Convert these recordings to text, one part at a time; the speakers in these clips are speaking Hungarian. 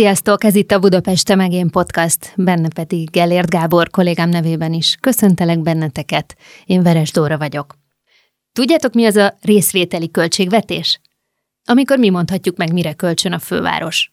Sziasztok, ez itt a Budapest Megén Podcast, benne pedig Gellért Gábor kollégám nevében is. Köszöntelek benneteket, én Veres Dóra vagyok. Tudjátok, mi az a részvételi költségvetés? Amikor mi mondhatjuk meg, mire kölcsön a főváros.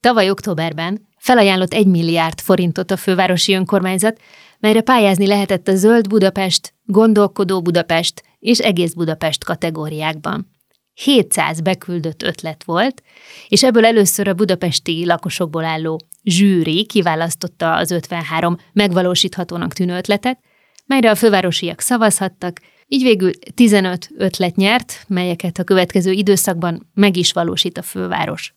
Tavaly októberben felajánlott egy milliárd forintot a fővárosi önkormányzat, melyre pályázni lehetett a Zöld Budapest, Gondolkodó Budapest és Egész Budapest kategóriákban. 700 beküldött ötlet volt, és ebből először a budapesti lakosokból álló zsűri kiválasztotta az 53 megvalósíthatónak tűnő ötletet, melyre a fővárosiak szavazhattak, így végül 15 ötlet nyert, melyeket a következő időszakban meg is valósít a főváros.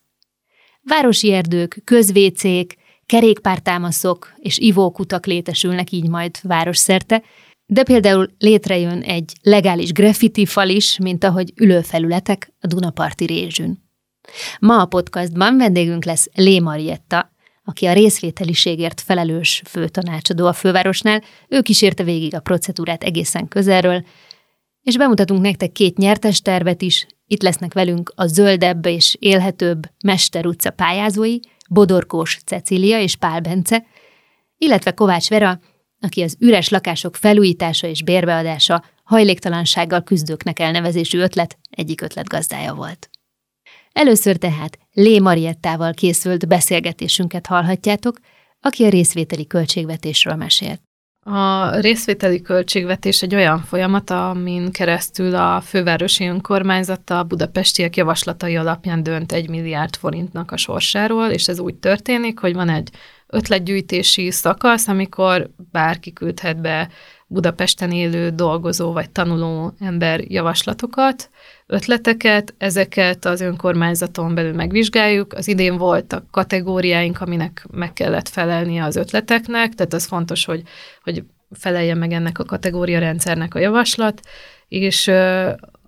Városi erdők, közvécék, kerékpártámaszok és ivókutak létesülnek így majd városszerte, de például létrejön egy legális graffiti fal is, mint ahogy ülőfelületek a Dunaparti rézsűn. Ma a podcastban vendégünk lesz Lé Marietta, aki a részvételiségért felelős főtanácsadó a fővárosnál, ő kísérte végig a procedúrát egészen közelről, és bemutatunk nektek két nyertes tervet is, itt lesznek velünk a zöldebb és élhetőbb Mester utca pályázói, Bodorkós Cecília és Pál Bence, illetve Kovács Vera, aki az üres lakások felújítása és bérbeadása hajléktalansággal küzdőknek elnevezésű ötlet egyik ötletgazdája volt. Először tehát Lé Mariettával készült beszélgetésünket hallhatjátok, aki a részvételi költségvetésről mesélt. A részvételi költségvetés egy olyan folyamat, amin keresztül a fővárosi önkormányzat a budapestiek javaslatai alapján dönt egy milliárd forintnak a sorsáról, és ez úgy történik, hogy van egy ötletgyűjtési szakasz, amikor bárki küldhet be Budapesten élő dolgozó vagy tanuló ember javaslatokat, ötleteket, ezeket az önkormányzaton belül megvizsgáljuk. Az idén voltak kategóriáink, aminek meg kellett felelni az ötleteknek, tehát az fontos, hogy, hogy felelje meg ennek a kategória rendszernek a javaslat, és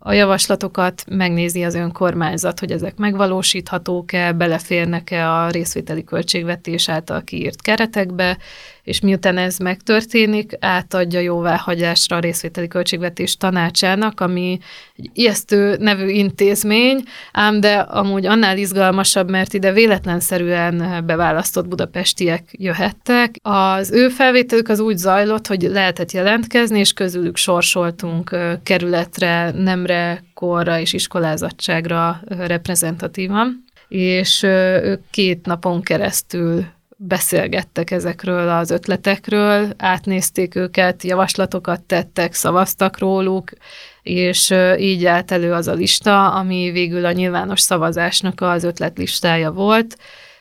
a javaslatokat megnézi az önkormányzat, hogy ezek megvalósíthatók-e, beleférnek-e a részvételi költségvetés által kiírt keretekbe, és miután ez megtörténik, átadja jóváhagyásra a részvételi költségvetés tanácsának, ami egy ijesztő nevű intézmény, ám de amúgy annál izgalmasabb, mert ide véletlenszerűen beválasztott budapestiek jöhettek. Az ő felvételük az úgy zajlott, hogy lehetett jelentkezni, és közülük sorsoltunk kerületre, nemre, korra és iskolázatságra reprezentatívan és ők két napon keresztül beszélgettek ezekről az ötletekről, átnézték őket, javaslatokat tettek, szavaztak róluk, és így állt elő az a lista, ami végül a nyilvános szavazásnak az ötletlistája volt,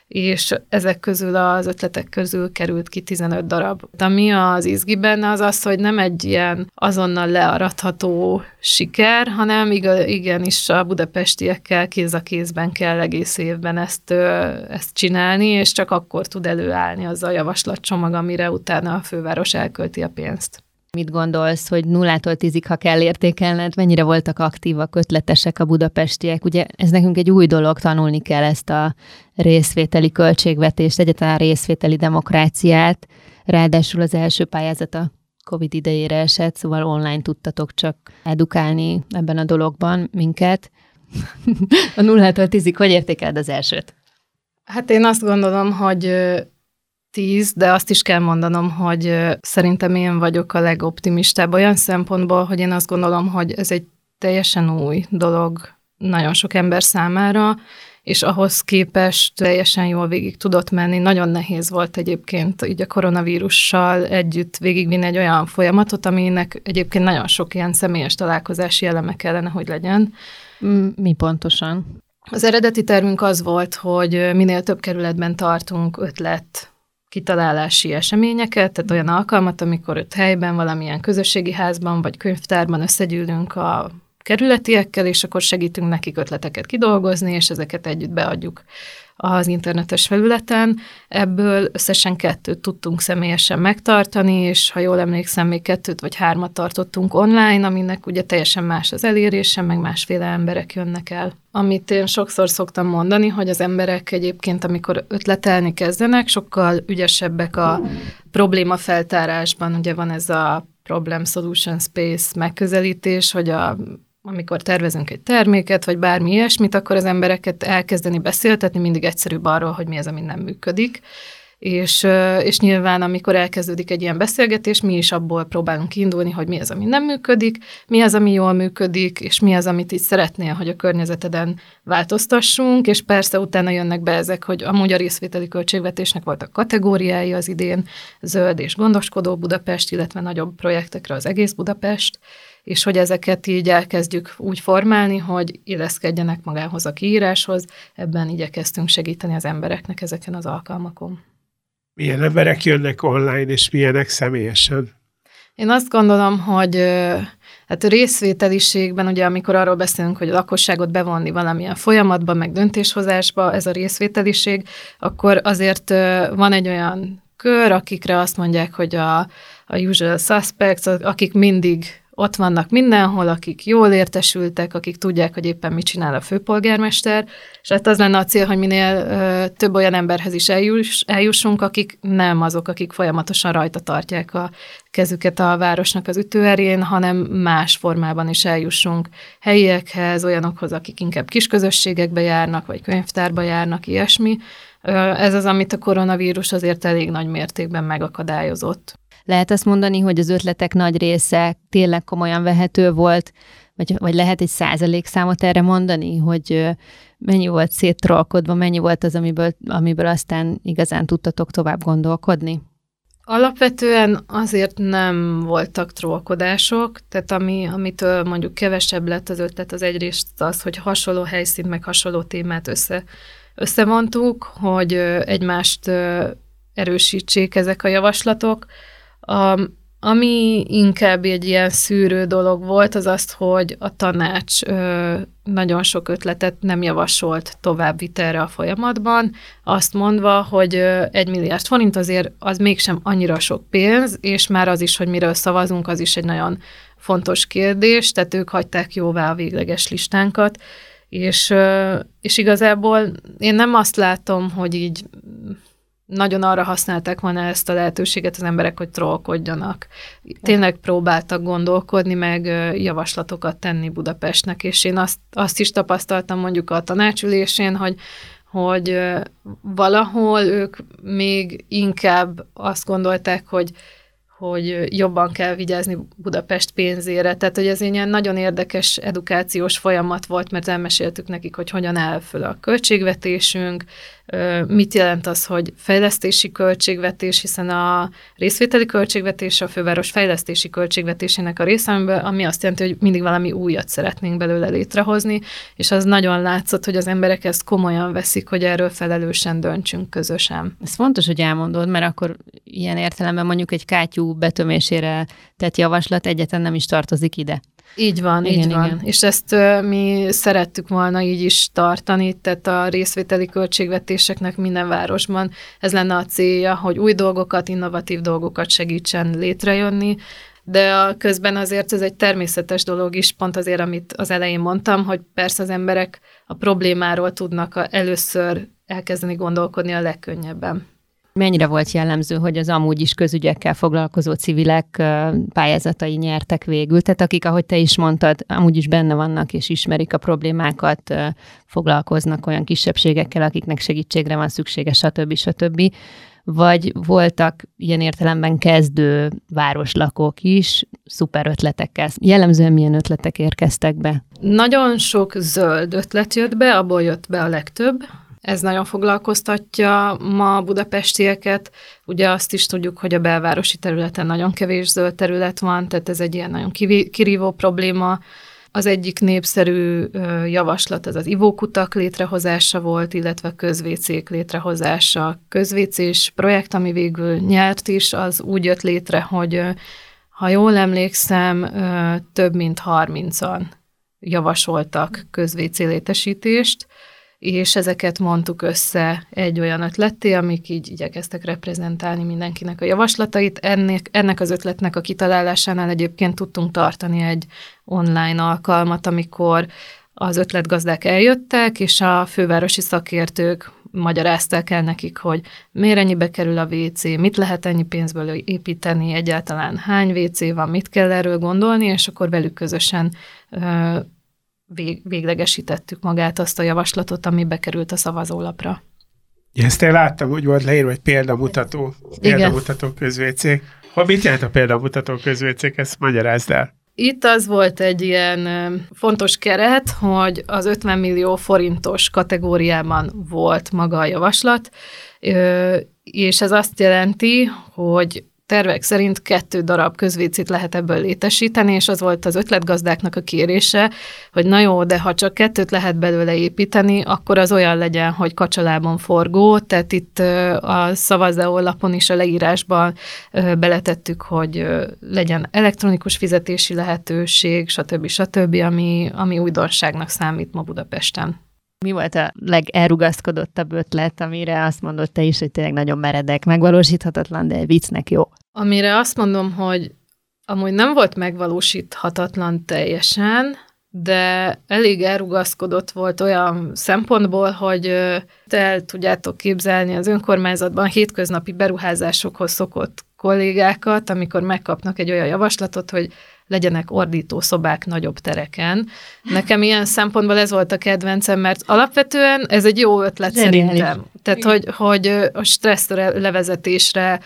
és ezek közül az ötletek közül került ki 15 darab. Ami az izgi benne az az, hogy nem egy ilyen azonnal learatható siker, hanem igenis a budapestiekkel kéz a kézben kell egész évben ezt, ezt csinálni, és csak akkor tud előállni az a javaslatcsomag, amire utána a főváros elkölti a pénzt. Mit gondolsz, hogy nullától tízig, ha kell értékelned, mennyire voltak aktívak, ötletesek a budapestiek? Ugye ez nekünk egy új dolog, tanulni kell ezt a részvételi költségvetést, egyáltalán részvételi demokráciát. Ráadásul az első pályázat a COVID idejére esett, szóval online tudtatok csak edukálni ebben a dologban minket. a nullától tízig, hogy értékeled az elsőt? Hát én azt gondolom, hogy tíz, de azt is kell mondanom, hogy szerintem én vagyok a legoptimistább olyan szempontból, hogy én azt gondolom, hogy ez egy teljesen új dolog nagyon sok ember számára, és ahhoz képest teljesen jól végig tudott menni. Nagyon nehéz volt egyébként így a koronavírussal együtt végigvinni egy olyan folyamatot, aminek egyébként nagyon sok ilyen személyes találkozási eleme kellene, hogy legyen. Mi pontosan? Az eredeti tervünk az volt, hogy minél több kerületben tartunk ötlet kitalálási eseményeket, tehát olyan alkalmat, amikor ott helyben, valamilyen közösségi házban vagy könyvtárban összegyűlünk a kerületiekkel, és akkor segítünk nekik ötleteket kidolgozni, és ezeket együtt beadjuk az internetes felületen. Ebből összesen kettőt tudtunk személyesen megtartani, és ha jól emlékszem, még kettőt vagy hármat tartottunk online, aminek ugye teljesen más az elérése, meg másféle emberek jönnek el. Amit én sokszor szoktam mondani, hogy az emberek egyébként, amikor ötletelni kezdenek, sokkal ügyesebbek a probléma feltárásban. Ugye van ez a problem solution space megközelítés, hogy a amikor tervezünk egy terméket, vagy bármi ilyesmit, akkor az embereket elkezdeni beszéltetni mindig egyszerűbb arról, hogy mi az, ami nem működik. És, és nyilván, amikor elkezdődik egy ilyen beszélgetés, mi is abból próbálunk kiindulni, hogy mi az, ami nem működik, mi az, ami jól működik, és mi az, amit így szeretnél, hogy a környezeteden változtassunk, és persze utána jönnek be ezek, hogy amúgy a részvételi költségvetésnek voltak kategóriái az idén, zöld és gondoskodó Budapest, illetve nagyobb projektekre az egész Budapest, és hogy ezeket így elkezdjük úgy formálni, hogy illeszkedjenek magához a kiíráshoz, ebben igyekeztünk segíteni az embereknek ezeken az alkalmakon. Milyen emberek jönnek online, és milyenek személyesen? Én azt gondolom, hogy hát a részvételiségben, ugye amikor arról beszélünk, hogy a lakosságot bevonni valamilyen folyamatba, meg döntéshozásba, ez a részvételiség, akkor azért van egy olyan kör, akikre azt mondják, hogy a, a usual suspects, akik mindig ott vannak mindenhol, akik jól értesültek, akik tudják, hogy éppen mit csinál a főpolgármester, és hát az lenne a cél, hogy minél ö, több olyan emberhez is eljuss, eljussunk, akik nem azok, akik folyamatosan rajta tartják a kezüket a városnak az ütőerén, hanem más formában is eljussunk helyiekhez, olyanokhoz, akik inkább kisközösségekbe járnak, vagy könyvtárba járnak, ilyesmi. Ez az, amit a koronavírus azért elég nagy mértékben megakadályozott. Lehet azt mondani, hogy az ötletek nagy része tényleg komolyan vehető volt, vagy, vagy lehet egy százalék számot erre mondani, hogy mennyi volt széttrolkodva, mennyi volt az, amiből, amiből aztán igazán tudtatok tovább gondolkodni? Alapvetően azért nem voltak trollkodások, tehát ami, amitől mondjuk kevesebb lett az ötlet, az egyrészt az, hogy hasonló helyszínt, meg hasonló témát össze, összevontuk, hogy egymást erősítsék ezek a javaslatok. A, ami inkább egy ilyen szűrő dolog volt, az azt, hogy a tanács ö, nagyon sok ötletet nem javasolt továbbvitelre a folyamatban, azt mondva, hogy ö, egy milliárd forint azért az mégsem annyira sok pénz, és már az is, hogy miről szavazunk, az is egy nagyon fontos kérdés, tehát ők hagyták jóvá a végleges listánkat, és, ö, és igazából én nem azt látom, hogy így nagyon arra használták volna ezt a lehetőséget az emberek, hogy trollkodjanak. Tényleg próbáltak gondolkodni, meg javaslatokat tenni Budapestnek, és én azt, azt is tapasztaltam mondjuk a tanácsülésén, hogy hogy valahol ők még inkább azt gondolták, hogy hogy jobban kell vigyázni Budapest pénzére. Tehát, hogy ez egy ilyen nagyon érdekes edukációs folyamat volt, mert elmeséltük nekik, hogy hogyan áll föl a költségvetésünk, mit jelent az, hogy fejlesztési költségvetés, hiszen a részvételi költségvetés a főváros fejlesztési költségvetésének a része, ami azt jelenti, hogy mindig valami újat szeretnénk belőle létrehozni, és az nagyon látszott, hogy az emberek ezt komolyan veszik, hogy erről felelősen döntsünk közösen. Ez fontos, hogy elmondod, mert akkor ilyen értelemben mondjuk egy kátyú betömésére tett javaslat egyetlen nem is tartozik ide. Így van, igen, így van. Igen. És ezt mi szerettük volna így is tartani, tehát a részvételi költségvetéseknek minden városban ez lenne a célja, hogy új dolgokat, innovatív dolgokat segítsen létrejönni, de a közben azért ez egy természetes dolog is, pont azért, amit az elején mondtam, hogy persze az emberek a problémáról tudnak először elkezdeni gondolkodni a legkönnyebben. Mennyire volt jellemző, hogy az amúgy is közügyekkel foglalkozó civilek pályázatai nyertek végül? Tehát akik, ahogy te is mondtad, amúgy is benne vannak és ismerik a problémákat, foglalkoznak olyan kisebbségekkel, akiknek segítségre van szüksége, stb. stb. Vagy voltak ilyen értelemben kezdő városlakók is, szuper ötletekkel. Jellemzően milyen ötletek érkeztek be? Nagyon sok zöld ötlet jött be, abból jött be a legtöbb, ez nagyon foglalkoztatja ma a budapestieket. Ugye azt is tudjuk, hogy a belvárosi területen nagyon kevés zöld terület van, tehát ez egy ilyen nagyon kirívó probléma. Az egyik népszerű javaslat az az ivókutak létrehozása volt, illetve közvécék létrehozása. Közvécés projekt, ami végül nyert is, az úgy jött létre, hogy ha jól emlékszem, több mint 30-an javasoltak közvécélétesítést, és ezeket mondtuk össze egy olyan ötletté, amik így igyekeztek reprezentálni mindenkinek a javaslatait. Ennek, ennek az ötletnek a kitalálásánál egyébként tudtunk tartani egy online alkalmat, amikor az ötletgazdák eljöttek, és a fővárosi szakértők magyarázták el nekik, hogy miért ennyibe kerül a WC, mit lehet ennyi pénzből építeni, egyáltalán hány WC van, mit kell erről gondolni, és akkor velük közösen vég, véglegesítettük magát azt a javaslatot, ami bekerült a szavazólapra. Ezt én láttam, hogy volt leírva egy példamutató, példamutató közvécék. Hogy mit jelent a példamutató közvécék, ezt magyarázd el. Itt az volt egy ilyen fontos keret, hogy az 50 millió forintos kategóriában volt maga a javaslat, és ez azt jelenti, hogy tervek szerint kettő darab közvécit lehet ebből létesíteni, és az volt az ötletgazdáknak a kérése, hogy na jó, de ha csak kettőt lehet belőle építeni, akkor az olyan legyen, hogy kacsalában forgó, tehát itt a szavazó lapon is a leírásban beletettük, hogy legyen elektronikus fizetési lehetőség, stb. stb., ami, ami újdonságnak számít ma Budapesten. Mi volt a legelrugaszkodottabb ötlet, amire azt mondott te is, hogy tényleg nagyon meredek, megvalósíthatatlan, de viccnek jó? Amire azt mondom, hogy amúgy nem volt megvalósíthatatlan teljesen, de elég elrugaszkodott volt olyan szempontból, hogy el tudjátok képzelni az önkormányzatban hétköznapi beruházásokhoz szokott kollégákat, amikor megkapnak egy olyan javaslatot, hogy legyenek ordító szobák nagyobb tereken. Nekem ilyen szempontból ez volt a kedvencem, mert alapvetően ez egy jó ötlet Zseniális. szerintem. Tehát, hogy, hogy a stressz levezetésre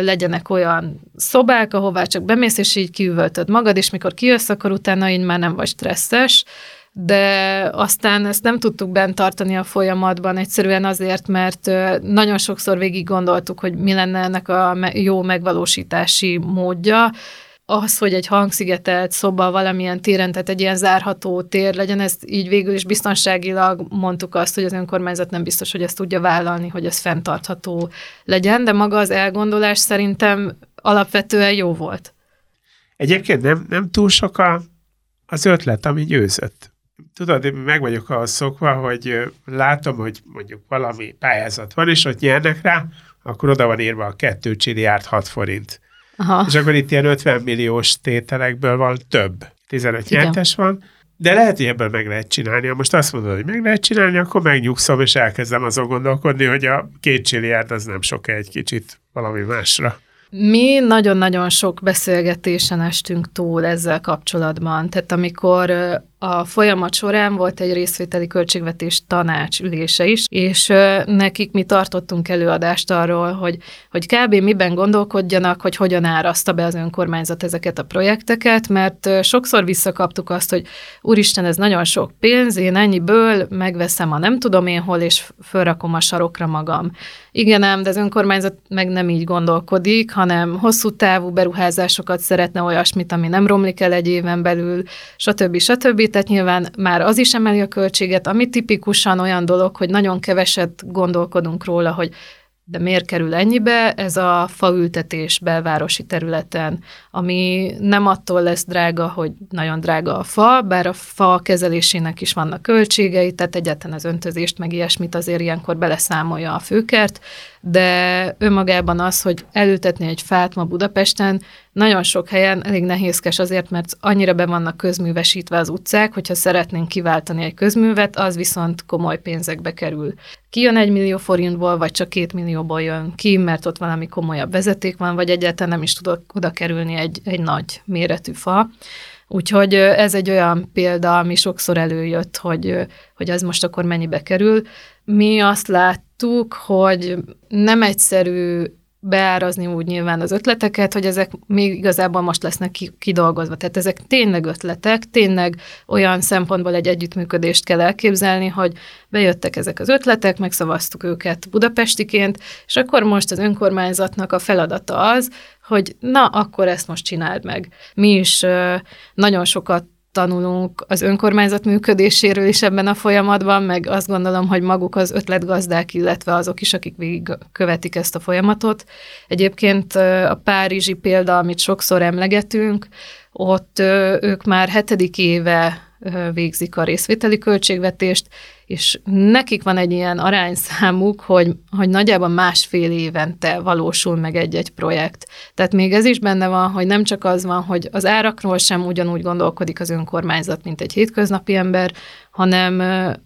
legyenek olyan szobák, ahová csak bemész, és így kiüvöltöd magad, és mikor kijössz, akkor utána így már nem vagy stresszes, de aztán ezt nem tudtuk bent tartani a folyamatban, egyszerűen azért, mert nagyon sokszor végig gondoltuk, hogy mi lenne ennek a jó megvalósítási módja, az, hogy egy hangszigetelt szoba valamilyen téren, tehát egy ilyen zárható tér legyen, ezt így végül is biztonságilag mondtuk azt, hogy az önkormányzat nem biztos, hogy ezt tudja vállalni, hogy ez fenntartható legyen, de maga az elgondolás szerintem alapvetően jó volt. Egyébként nem, nem túl sok a, az ötlet, ami győzött. Tudod, én meg vagyok ahhoz szokva, hogy látom, hogy mondjuk valami pályázat van, és ott nyernek rá, akkor oda van írva a kettő csiliárd 6 forint. Aha. És akkor itt ilyen 50 milliós tételekből van több. 15 Igen. nyertes van, de lehet, hogy ebből meg lehet csinálni. Ha most azt mondod, hogy meg lehet csinálni, akkor megnyugszom, és elkezdem azon gondolkodni, hogy a két csiliárd az nem sok egy kicsit valami másra. Mi nagyon-nagyon sok beszélgetésen estünk túl ezzel kapcsolatban. Tehát amikor a folyamat során volt egy részvételi költségvetés tanács ülése is, és nekik mi tartottunk előadást arról, hogy, hogy kb. miben gondolkodjanak, hogy hogyan áraszta be az önkormányzat ezeket a projekteket, mert sokszor visszakaptuk azt, hogy úristen, ez nagyon sok pénz, én ennyiből megveszem a nem tudom én hol, és fölrakom a sarokra magam. Igen ám, de az önkormányzat meg nem így gondolkodik, hanem hosszú távú beruházásokat szeretne olyasmit, ami nem romlik el egy éven belül, stb. stb tehát nyilván már az is emeli a költséget, ami tipikusan olyan dolog, hogy nagyon keveset gondolkodunk róla, hogy de miért kerül ennyibe? Ez a faültetés belvárosi területen, ami nem attól lesz drága, hogy nagyon drága a fa, bár a fa kezelésének is vannak költségei, tehát egyáltalán az öntözést, meg ilyesmit azért ilyenkor beleszámolja a főkert, de önmagában az, hogy elültetni egy fát ma Budapesten, nagyon sok helyen elég nehézkes azért, mert annyira be vannak közművesítve az utcák, hogyha szeretnénk kiváltani egy közművet, az viszont komoly pénzekbe kerül. Ki jön egy millió forintból, vagy csak két millióból jön ki, mert ott valami komolyabb vezeték van, vagy egyáltalán nem is tud oda kerülni egy, egy nagy méretű fa. Úgyhogy ez egy olyan példa, ami sokszor előjött, hogy, hogy az most akkor mennyibe kerül. Mi azt láttuk, hogy nem egyszerű beárazni úgy nyilván az ötleteket, hogy ezek még igazából most lesznek kidolgozva. Tehát ezek tényleg ötletek, tényleg olyan szempontból egy együttműködést kell elképzelni, hogy bejöttek ezek az ötletek, megszavaztuk őket budapestiként, és akkor most az önkormányzatnak a feladata az, hogy na, akkor ezt most csináld meg. Mi is nagyon sokat tanulunk az önkormányzat működéséről is ebben a folyamatban, meg azt gondolom, hogy maguk az ötletgazdák, illetve azok is, akik végig követik ezt a folyamatot. Egyébként a párizsi példa, amit sokszor emlegetünk, ott ők már hetedik éve végzik a részvételi költségvetést, és nekik van egy ilyen arányszámuk, hogy, hogy nagyjából másfél évente valósul meg egy-egy projekt. Tehát még ez is benne van, hogy nem csak az van, hogy az árakról sem ugyanúgy gondolkodik az önkormányzat, mint egy hétköznapi ember, hanem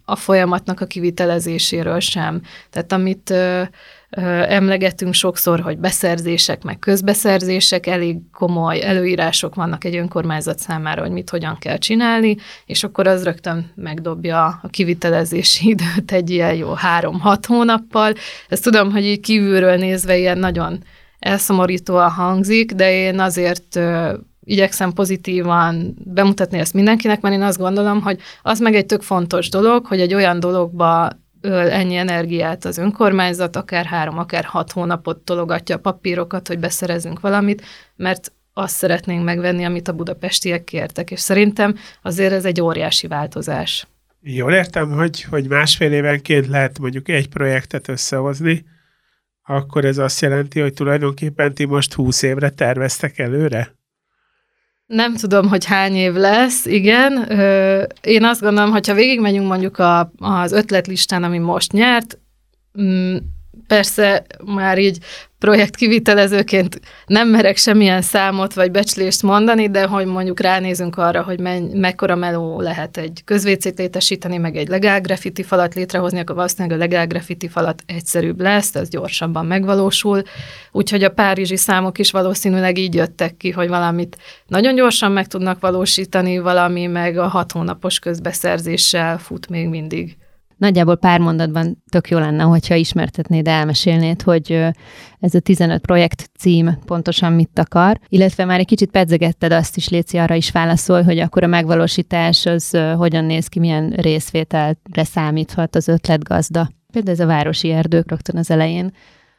a folyamatnak a kivitelezéséről sem. Tehát amit emlegetünk sokszor, hogy beszerzések, meg közbeszerzések, elég komoly előírások vannak egy önkormányzat számára, hogy mit hogyan kell csinálni, és akkor az rögtön megdobja a kivitelezési időt egy ilyen jó három-hat hónappal. Ezt tudom, hogy így kívülről nézve ilyen nagyon elszomorítóan hangzik, de én azért igyekszem pozitívan bemutatni ezt mindenkinek, mert én azt gondolom, hogy az meg egy tök fontos dolog, hogy egy olyan dologba öl ennyi energiát az önkormányzat, akár három, akár hat hónapot tologatja a papírokat, hogy beszerezünk valamit, mert azt szeretnénk megvenni, amit a budapestiek kértek, és szerintem azért ez egy óriási változás. Jól értem, hogy, hogy másfél évenként lehet mondjuk egy projektet összehozni, akkor ez azt jelenti, hogy tulajdonképpen ti most húsz évre terveztek előre? Nem tudom, hogy hány év lesz, igen. Én azt gondolom, hogyha végigmegyünk mondjuk a, az ötletlistán, ami most nyert, mm, persze már így projektkivitelezőként nem merek semmilyen számot vagy becslést mondani, de hogy mondjuk ránézünk arra, hogy menny, mekkora meló lehet egy közvécét létesíteni, meg egy legál graffiti falat létrehozni, akkor valószínűleg a legál graffiti falat egyszerűbb lesz, ez gyorsabban megvalósul. Úgyhogy a párizsi számok is valószínűleg így jöttek ki, hogy valamit nagyon gyorsan meg tudnak valósítani, valami meg a hat hónapos közbeszerzéssel fut még mindig. Nagyjából pár mondatban tök jó lenne, hogyha ismertetnéd, elmesélnéd, hogy ez a 15 projekt cím pontosan mit akar, illetve már egy kicsit pedzegetted azt is, Léci, arra is válaszol, hogy akkor a megvalósítás az hogyan néz ki, milyen részvételre számíthat az ötletgazda. Például ez a városi erdők rögtön az elején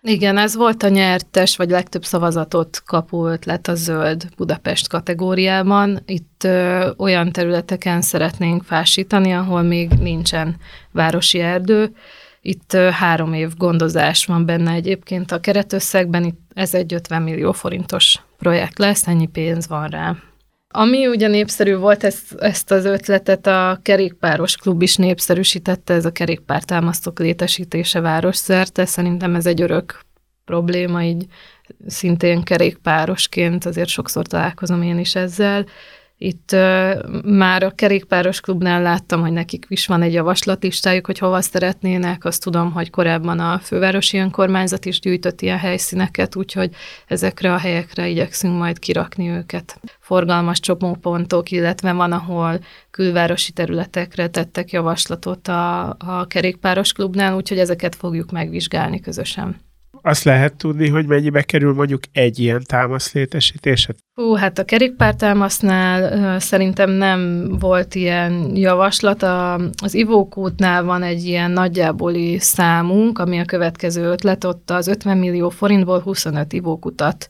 igen, ez volt a nyertes, vagy legtöbb szavazatot kapó ötlet a zöld Budapest kategóriában. Itt ö, olyan területeken szeretnénk fásítani, ahol még nincsen városi erdő. Itt ö, három év gondozás van benne egyébként a keretösszegben, itt ez egy 50 millió forintos projekt lesz, ennyi pénz van rá. Ami ugye népszerű volt, ezt, ezt az ötletet a kerékpáros klub is népszerűsítette, ez a kerékpártámasztók létesítése város szerte. Szerintem ez egy örök probléma, így szintén kerékpárosként, azért sokszor találkozom én is ezzel. Itt már a kerékpáros klubnál láttam, hogy nekik is van egy javaslatlistájuk, hogy hova szeretnének. Azt tudom, hogy korábban a fővárosi önkormányzat is gyűjtött ilyen helyszíneket, úgyhogy ezekre a helyekre igyekszünk majd kirakni őket. Forgalmas csomópontok, illetve van, ahol külvárosi területekre tettek javaslatot a, a kerékpáros klubnál, úgyhogy ezeket fogjuk megvizsgálni közösen azt lehet tudni, hogy mennyibe kerül mondjuk egy ilyen támasz létesítése? Hú, hát a kerékpártámasznál szerintem nem volt ilyen javaslat. A, az ivókútnál van egy ilyen nagyjáboli számunk, ami a következő ötlet, ott az 50 millió forintból 25 ivókutat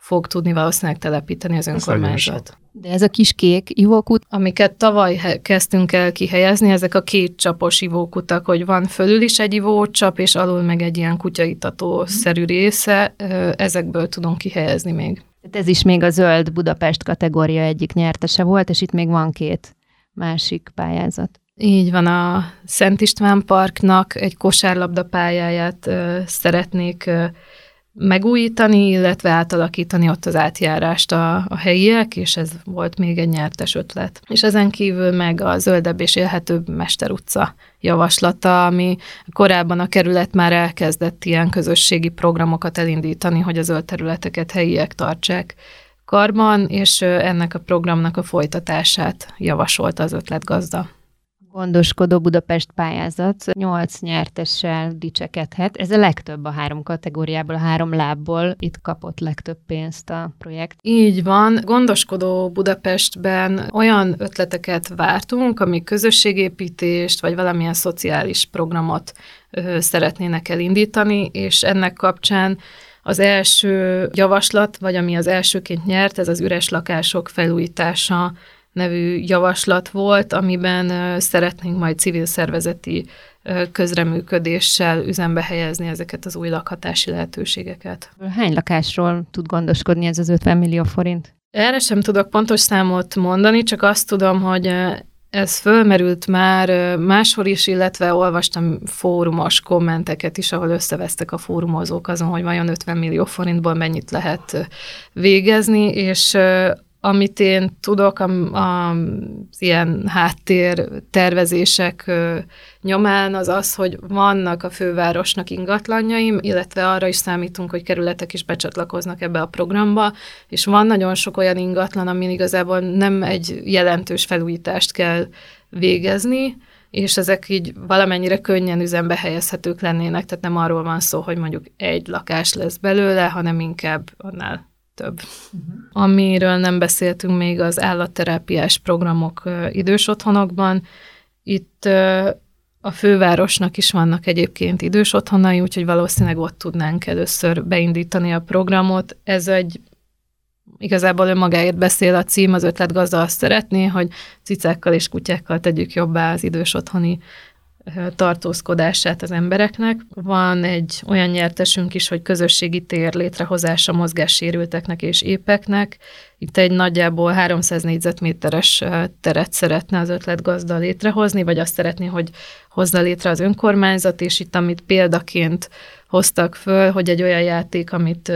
fog tudni valószínűleg telepíteni az önkormányzat. De ez a kis kék ivókut? Amiket tavaly kezdtünk el kihelyezni, ezek a két csapos ivókutak, hogy van fölül is egy ivócsap, és alul meg egy ilyen kutyaitató-szerű része, ezekből tudunk kihelyezni még. Tehát ez is még a zöld Budapest kategória egyik nyertese volt, és itt még van két másik pályázat. Így van, a Szent István Parknak egy kosárlabda pályáját ö, szeretnék ö, megújítani, illetve átalakítani ott az átjárást a, a helyiek, és ez volt még egy nyertes ötlet. És ezen kívül meg a zöldebb és élhetőbb Mester utca javaslata, ami korábban a kerület már elkezdett ilyen közösségi programokat elindítani, hogy a zöld területeket helyiek tartsák karban, és ennek a programnak a folytatását javasolta az ötletgazda gondoskodó Budapest pályázat nyolc nyertessel dicsekedhet. Ez a legtöbb a három kategóriából, a három lábból. Itt kapott legtöbb pénzt a projekt. Így van. Gondoskodó Budapestben olyan ötleteket vártunk, ami közösségépítést, vagy valamilyen szociális programot ö, szeretnének elindítani, és ennek kapcsán az első javaslat, vagy ami az elsőként nyert, ez az üres lakások felújítása nevű javaslat volt, amiben szeretnénk majd civil szervezeti közreműködéssel üzembe helyezni ezeket az új lakhatási lehetőségeket. Hány lakásról tud gondoskodni ez az 50 millió forint? Erre sem tudok pontos számot mondani, csak azt tudom, hogy ez fölmerült már máshol is, illetve olvastam fórumos kommenteket is, ahol összevesztek a fórumozók azon, hogy vajon 50 millió forintból mennyit lehet végezni, és amit én tudok, az ilyen háttér tervezések nyomán, az az, hogy vannak a fővárosnak ingatlanjaim, illetve arra is számítunk, hogy kerületek is becsatlakoznak ebbe a programba, és van nagyon sok olyan ingatlan, amin igazából nem egy jelentős felújítást kell végezni, és ezek így valamennyire könnyen üzembe helyezhetők lennének, tehát nem arról van szó, hogy mondjuk egy lakás lesz belőle, hanem inkább annál több. Uh-huh. Amiről nem beszéltünk még az állatterápiás programok idős otthonokban. Itt a fővárosnak is vannak egyébként idős otthonai, úgyhogy valószínűleg ott tudnánk először beindítani a programot. Ez egy igazából önmagáért beszél a cím, az ötletgazda azt szeretné, hogy cicákkal és kutyákkal tegyük jobbá az idős otthoni tartózkodását az embereknek. Van egy olyan nyertesünk is, hogy közösségi tér létrehozása mozgássérülteknek és épeknek. Itt egy nagyjából 300 négyzetméteres teret szeretne az ötletgazda létrehozni, vagy azt szeretné, hogy hozza létre az önkormányzat, és itt, amit példaként hoztak föl, hogy egy olyan játék, amit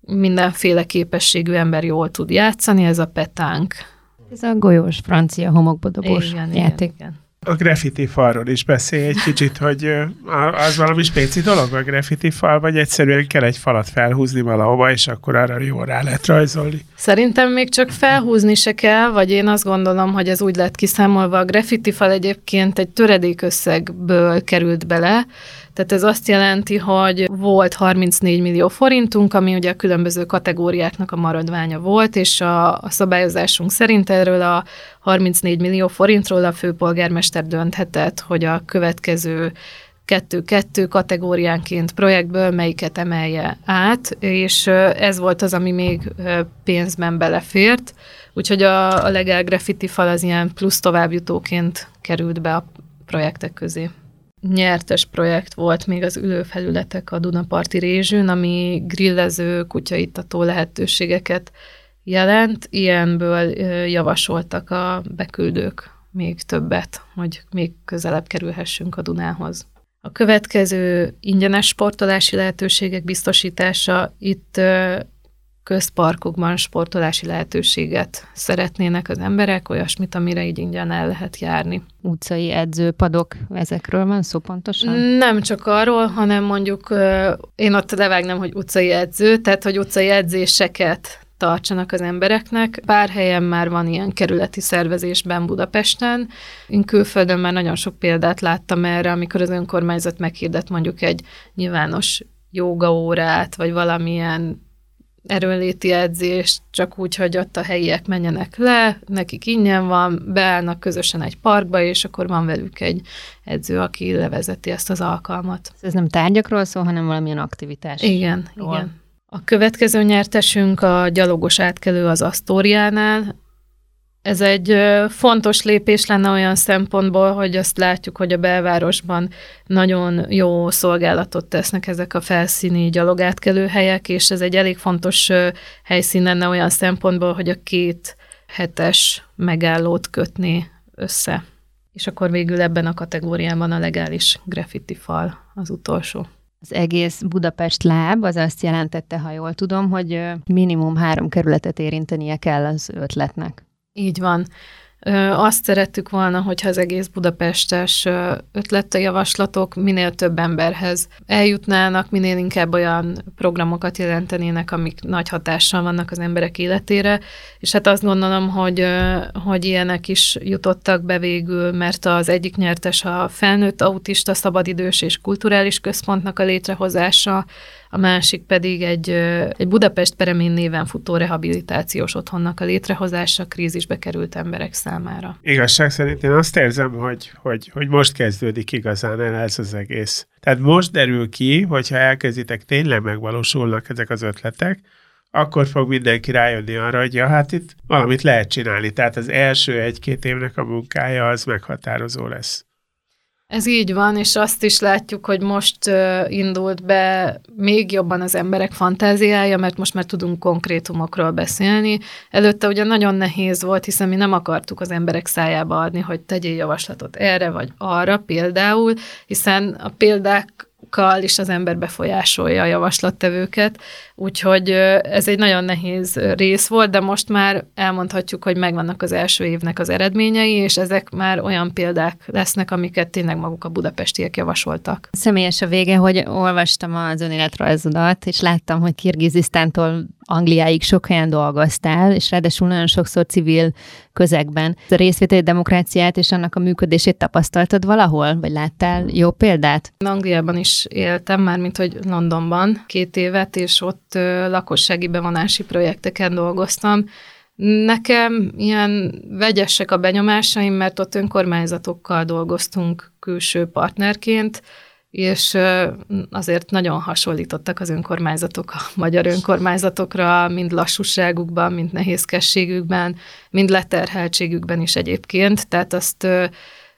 mindenféle képességű ember jól tud játszani, ez a petánk. Ez a golyós francia homokbodobós igen, játék. Igen, igen a graffiti falról is beszélj egy kicsit, hogy az valami spéci dolog a graffiti fal, vagy egyszerűen kell egy falat felhúzni valahova, és akkor arra jól rá lehet rajzolni? Szerintem még csak felhúzni se kell, vagy én azt gondolom, hogy ez úgy lett kiszámolva. A graffiti fal egyébként egy töredékösszegből került bele, tehát ez azt jelenti, hogy volt 34 millió forintunk, ami ugye a különböző kategóriáknak a maradványa volt, és a, a szabályozásunk szerint erről a 34 millió forintról a főpolgármester dönthetett, hogy a következő kettő-kettő kategóriánként projektből melyiket emelje át, és ez volt az, ami még pénzben belefért, úgyhogy a, a Legál Graffiti fal az ilyen plusz továbbjutóként került be a projektek közé nyertes projekt volt még az ülőfelületek a Dunaparti rézsűn, ami grillező, kutyaitató lehetőségeket jelent. Ilyenből javasoltak a beküldők még többet, hogy még közelebb kerülhessünk a Dunához. A következő ingyenes sportolási lehetőségek biztosítása itt közparkokban sportolási lehetőséget szeretnének az emberek, olyasmit, amire így ingyen el lehet járni. Utcai edzőpadok, ezekről van szó pontosan? Nem csak arról, hanem mondjuk én ott levágnám, hogy utcai edző, tehát hogy utcai edzéseket tartsanak az embereknek. Pár helyen már van ilyen kerületi szervezésben Budapesten. Én külföldön már nagyon sok példát láttam erre, amikor az önkormányzat meghirdet mondjuk egy nyilvános jogaórát, vagy valamilyen erőnléti edzést, csak úgy, hogy ott a helyiek menjenek le, nekik ingyen van, beállnak közösen egy parkba, és akkor van velük egy edző, aki levezeti ezt az alkalmat. Ez nem tárgyakról szól, hanem valamilyen aktivitás. Igen, igen. A következő nyertesünk a gyalogos átkelő az Asztóriánál. Ez egy fontos lépés lenne olyan szempontból, hogy azt látjuk, hogy a belvárosban nagyon jó szolgálatot tesznek ezek a felszíni gyalogátkelő helyek, és ez egy elég fontos helyszín lenne olyan szempontból, hogy a két hetes megállót kötni össze. És akkor végül ebben a kategóriában a legális graffiti fal az utolsó. Az egész Budapest láb az azt jelentette, ha jól tudom, hogy minimum három kerületet érintenie kell az ötletnek. Így van. Azt szerettük volna, hogyha az egész budapestes ötlete javaslatok minél több emberhez eljutnának, minél inkább olyan programokat jelentenének, amik nagy hatással vannak az emberek életére, és hát azt gondolom, hogy, hogy ilyenek is jutottak be végül, mert az egyik nyertes a felnőtt autista szabadidős és kulturális központnak a létrehozása, a másik pedig egy, egy Budapest Peremén néven futó rehabilitációs otthonnak a létrehozása krízisbe került emberek számára. Igazság szerint én azt érzem, hogy, hogy, hogy most kezdődik igazán el ez az egész. Tehát most derül ki, hogyha elkezditek, tényleg megvalósulnak ezek az ötletek, akkor fog mindenki rájönni arra, hogy ja, hát itt valamit lehet csinálni. Tehát az első egy-két évnek a munkája az meghatározó lesz. Ez így van, és azt is látjuk, hogy most indult be még jobban az emberek fantáziája, mert most már tudunk konkrétumokról beszélni. Előtte ugye nagyon nehéz volt, hiszen mi nem akartuk az emberek szájába adni, hogy tegyél javaslatot erre vagy arra például, hiszen a példák kal is az ember befolyásolja a javaslattevőket, úgyhogy ez egy nagyon nehéz rész volt, de most már elmondhatjuk, hogy megvannak az első évnek az eredményei, és ezek már olyan példák lesznek, amiket tényleg maguk a budapestiek javasoltak. Személyes a vége, hogy olvastam az önéletrajzodat, és láttam, hogy Kirgizisztántól Angliáig sok helyen dolgoztál, és ráadásul nagyon sokszor civil közegben. A részvételi demokráciát és annak a működését tapasztaltad valahol, vagy láttál jó példát? Angliában is éltem, már mint hogy Londonban két évet, és ott lakossági bevonási projekteken dolgoztam. Nekem ilyen vegyesek a benyomásaim, mert ott önkormányzatokkal dolgoztunk külső partnerként, és azért nagyon hasonlítottak az önkormányzatok a magyar önkormányzatokra, mind lassúságukban, mind nehézkességükben, mind leterheltségükben is egyébként. Tehát azt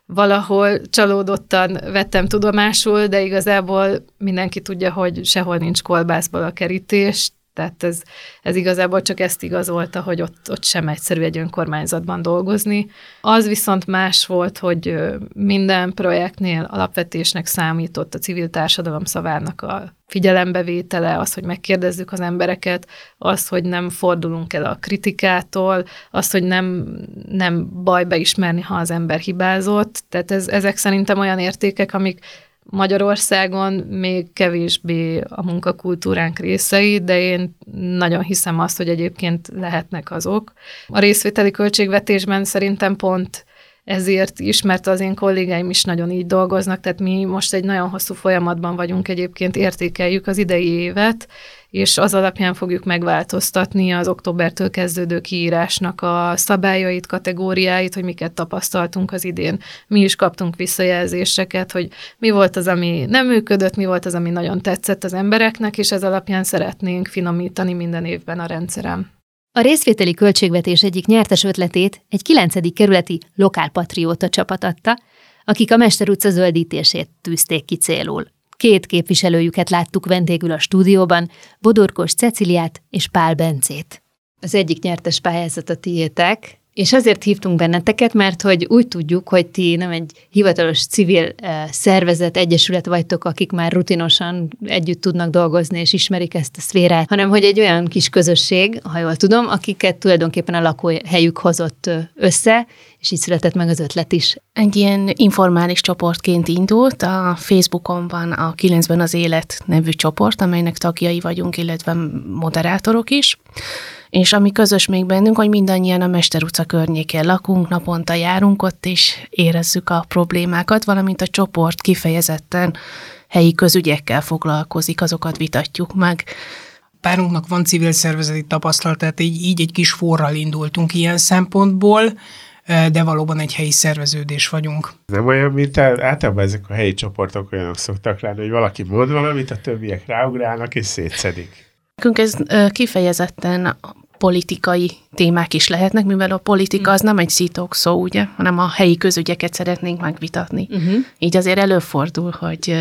valahol csalódottan vettem tudomásul, de igazából mindenki tudja, hogy sehol nincs kolbászból a kerítés, tehát ez, ez igazából csak ezt igazolta, hogy ott, ott sem egyszerű egy önkormányzatban dolgozni. Az viszont más volt, hogy minden projektnél alapvetésnek számított a civil társadalom szavának a figyelembevétele, az, hogy megkérdezzük az embereket, az, hogy nem fordulunk el a kritikától, az, hogy nem, nem baj beismerni, ha az ember hibázott. Tehát ez, ezek szerintem olyan értékek, amik Magyarországon még kevésbé a munkakultúránk részei, de én nagyon hiszem azt, hogy egyébként lehetnek azok. A részvételi költségvetésben szerintem pont ezért is, mert az én kollégáim is nagyon így dolgoznak, tehát mi most egy nagyon hosszú folyamatban vagyunk egyébként, értékeljük az idei évet, és az alapján fogjuk megváltoztatni az októbertől kezdődő kiírásnak a szabályait, kategóriáit, hogy miket tapasztaltunk az idén. Mi is kaptunk visszajelzéseket, hogy mi volt az, ami nem működött, mi volt az, ami nagyon tetszett az embereknek, és ez alapján szeretnénk finomítani minden évben a rendszerem. A részvételi költségvetés egyik nyertes ötletét egy 9. kerületi lokálpatrióta csapat adta, akik a Mester utca zöldítését tűzték ki célul. Két képviselőjüket láttuk vendégül a stúdióban, Bodorkos Ceciliát és Pál Bencét. Az egyik nyertes pályázat a tiétek, és azért hívtunk benneteket, mert hogy úgy tudjuk, hogy ti nem egy hivatalos civil eh, szervezet, egyesület vagytok, akik már rutinosan együtt tudnak dolgozni és ismerik ezt a szférát, hanem hogy egy olyan kis közösség, ha jól tudom, akiket tulajdonképpen a lakóhelyük hozott eh, össze, és így született meg az ötlet is. Egy ilyen informális csoportként indult, a Facebookon van a 9-ben az élet nevű csoport, amelynek tagjai vagyunk, illetve moderátorok is és ami közös még bennünk, hogy mindannyian a Mester utca környékén lakunk, naponta járunk ott, és érezzük a problémákat, valamint a csoport kifejezetten helyi közügyekkel foglalkozik, azokat vitatjuk meg. Párunknak van civil szervezeti tapasztalat, tehát így, így egy kis forral indultunk ilyen szempontból, de valóban egy helyi szerveződés vagyunk. Nem olyan, mint általában ezek a helyi csoportok olyanok szoktak lenni, hogy valaki mond valamit, a többiek ráugrálnak és szétszedik. Nekünk ez kifejezetten politikai témák is lehetnek, mivel a politika az nem egy szítók szó, ugye, hanem a helyi közügyeket szeretnénk megvitatni. Uh-huh. Így azért előfordul, hogy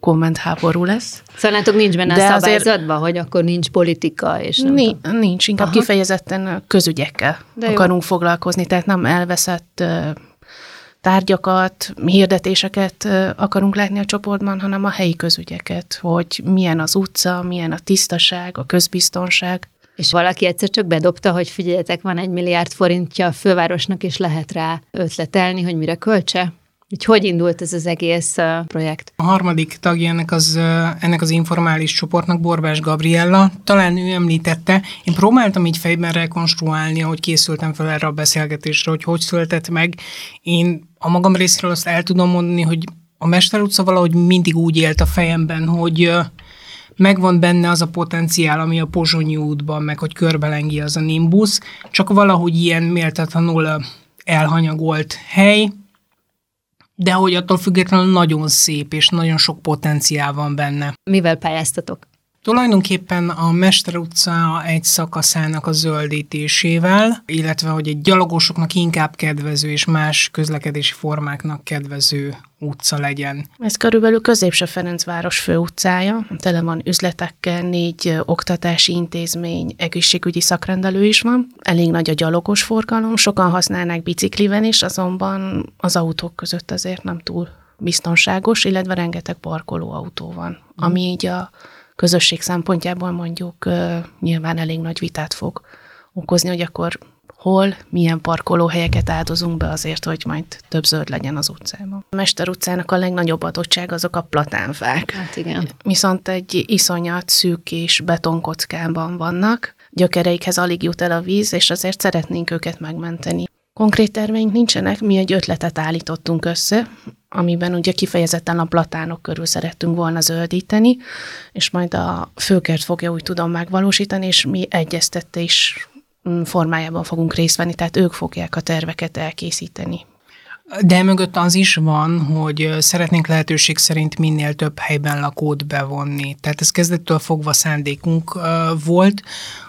kommentháború lesz. Szóval látok, nincs benne De a szabályzatban, hogy akkor nincs politika, és nem Ni- Nincs, inkább Aha. kifejezetten közügyekkel De akarunk jó. foglalkozni, tehát nem elveszett tárgyakat, hirdetéseket akarunk látni a csoportban, hanem a helyi közügyeket, hogy milyen az utca, milyen a tisztaság, a közbiztonság. És valaki egyszer csak bedobta, hogy figyeljetek, van egy milliárd forintja a fővárosnak, és lehet rá ötletelni, hogy mire költse? Így hogy indult ez az egész projekt? A harmadik tagja ennek az, ennek az informális csoportnak Borbás Gabriella. Talán ő említette, én próbáltam így fejben rekonstruálni, ahogy készültem fel erre a beszélgetésre, hogy hogy született meg. Én a magam részéről azt el tudom mondani, hogy a Mester utca valahogy mindig úgy élt a fejemben, hogy megvan benne az a potenciál, ami a Pozsonyi útban, meg hogy körbelengi az a Nimbus, csak valahogy ilyen méltatlanul elhanyagolt hely, de hogy attól függetlenül nagyon szép, és nagyon sok potenciál van benne. Mivel pályáztatok? Tulajdonképpen a Mester utca egy szakaszának a zöldítésével, illetve hogy egy gyalogosoknak inkább kedvező és más közlekedési formáknak kedvező utca legyen. Ez körülbelül Középső Ferencváros főutcája, tele van üzletekkel, négy oktatási intézmény, egészségügyi szakrendelő is van, elég nagy a gyalogos forgalom, sokan használnák bicikliven is, azonban az autók között azért nem túl biztonságos, illetve rengeteg parkolóautó van, ami így a közösség szempontjából mondjuk nyilván elég nagy vitát fog okozni, hogy akkor hol, milyen parkolóhelyeket áldozunk be azért, hogy majd több zöld legyen az utcában. A Mester utcának a legnagyobb adottság azok a platánfák. Hát igen. Viszont egy iszonyat szűk és betonkockában vannak, gyökereikhez alig jut el a víz, és azért szeretnénk őket megmenteni. Konkrét terveink nincsenek, mi egy ötletet állítottunk össze, amiben ugye kifejezetten a platánok körül szerettünk volna zöldíteni, és majd a főkert fogja úgy tudom megvalósítani, és mi egyeztetés mm, formájában fogunk részt venni, tehát ők fogják a terveket elkészíteni. De mögött az is van, hogy szeretnénk lehetőség szerint minél több helyben lakót bevonni. Tehát ez kezdettől fogva szándékunk volt,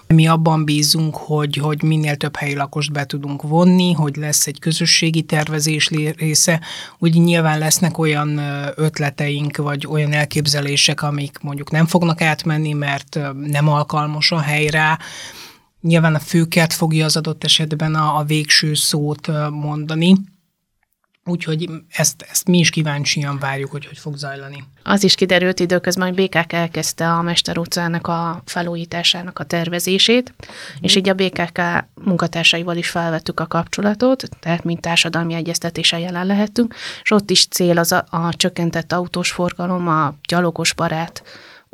mi abban bízunk, hogy, hogy minél több helyi lakost be tudunk vonni, hogy lesz egy közösségi tervezés része. Úgy nyilván lesznek olyan ötleteink, vagy olyan elképzelések, amik mondjuk nem fognak átmenni, mert nem alkalmas a helyre. Nyilván a főkert fogja az adott esetben a, a végső szót mondani Úgyhogy ezt, ezt mi is kíváncsian várjuk, hogy hogy fog zajlani. Az is kiderült időközben, hogy BKK elkezdte a Mester utcának a felújításának a tervezését, és így a BKK munkatársaival is felvettük a kapcsolatot, tehát mint társadalmi egyeztetésen jelen lehetünk, és ott is cél az a, a csökkentett autós forgalom, a gyalogos barát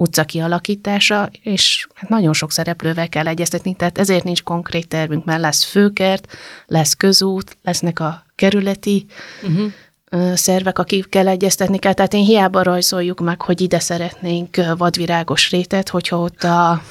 utca kialakítása, és hát nagyon sok szereplővel kell egyeztetni, tehát ezért nincs konkrét tervünk, mert lesz főkert, lesz közút, lesznek a kerületi uh-huh. szervek, akikkel egyeztetni kell. Tehát én hiába rajzoljuk meg, hogy ide szeretnénk vadvirágos rétet, hogyha ott a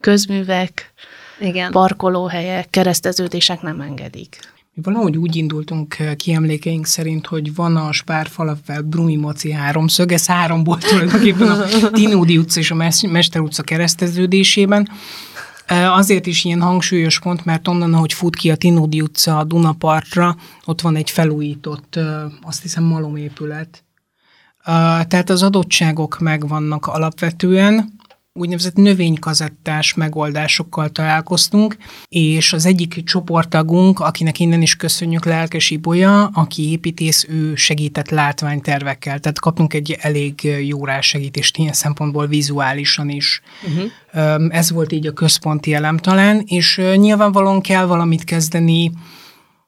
közművek, Igen. parkolóhelyek, kereszteződések nem engedik. Valahogy úgy indultunk ki emlékeink szerint, hogy van a Spár falafel Brumi Moci háromszög, ez háromból tulajdonképpen a Tinódi utca és a Mester utca kereszteződésében, Azért is ilyen hangsúlyos pont, mert onnan, ahogy fut ki a Tinódi utca a Dunapartra, ott van egy felújított, azt hiszem, malomépület. Tehát az adottságok megvannak alapvetően, úgynevezett növénykazettás megoldásokkal találkoztunk, és az egyik csoporttagunk, akinek innen is köszönjük Lelkes Ibolya, aki építész, ő segített látványtervekkel, tehát kaptunk egy elég jó rásegítést ilyen szempontból vizuálisan is. Uh-huh. Ez volt így a központi elem talán, és nyilvánvalóan kell valamit kezdeni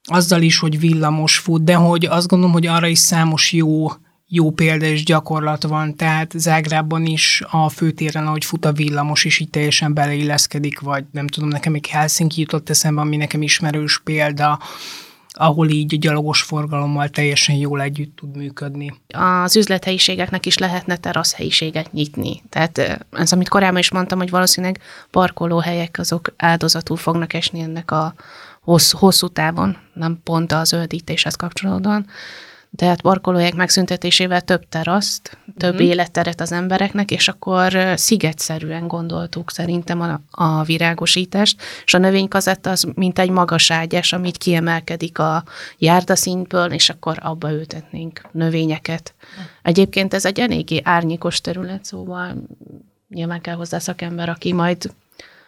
azzal is, hogy villamos fut, de hogy azt gondolom, hogy arra is számos jó jó példa és gyakorlat van, tehát Zágrában is a főtéren, ahogy fut a villamos, is így teljesen beleilleszkedik, vagy nem tudom, nekem még Helsinki jutott eszembe, ami nekem ismerős példa, ahol így a gyalogos forgalommal teljesen jól együtt tud működni. Az üzlethelyiségeknek is lehetne teraszhelyiséget nyitni. Tehát ez, amit korábban is mondtam, hogy valószínűleg parkolóhelyek azok áldozatul fognak esni ennek a hossz, hosszú távon, nem pont az zöldítéshez kapcsolódóan tehát parkolóhelyek megszüntetésével több teraszt, több mm. életteret az embereknek, és akkor szigetszerűen gondoltuk szerintem a, a virágosítást, és a növénykazett az mint egy magas ágyás, amit kiemelkedik a járdaszintből, és akkor abba ültetnénk növényeket. Egyébként ez egy eléggé árnyékos terület, szóval nyilván kell hozzá szakember, aki majd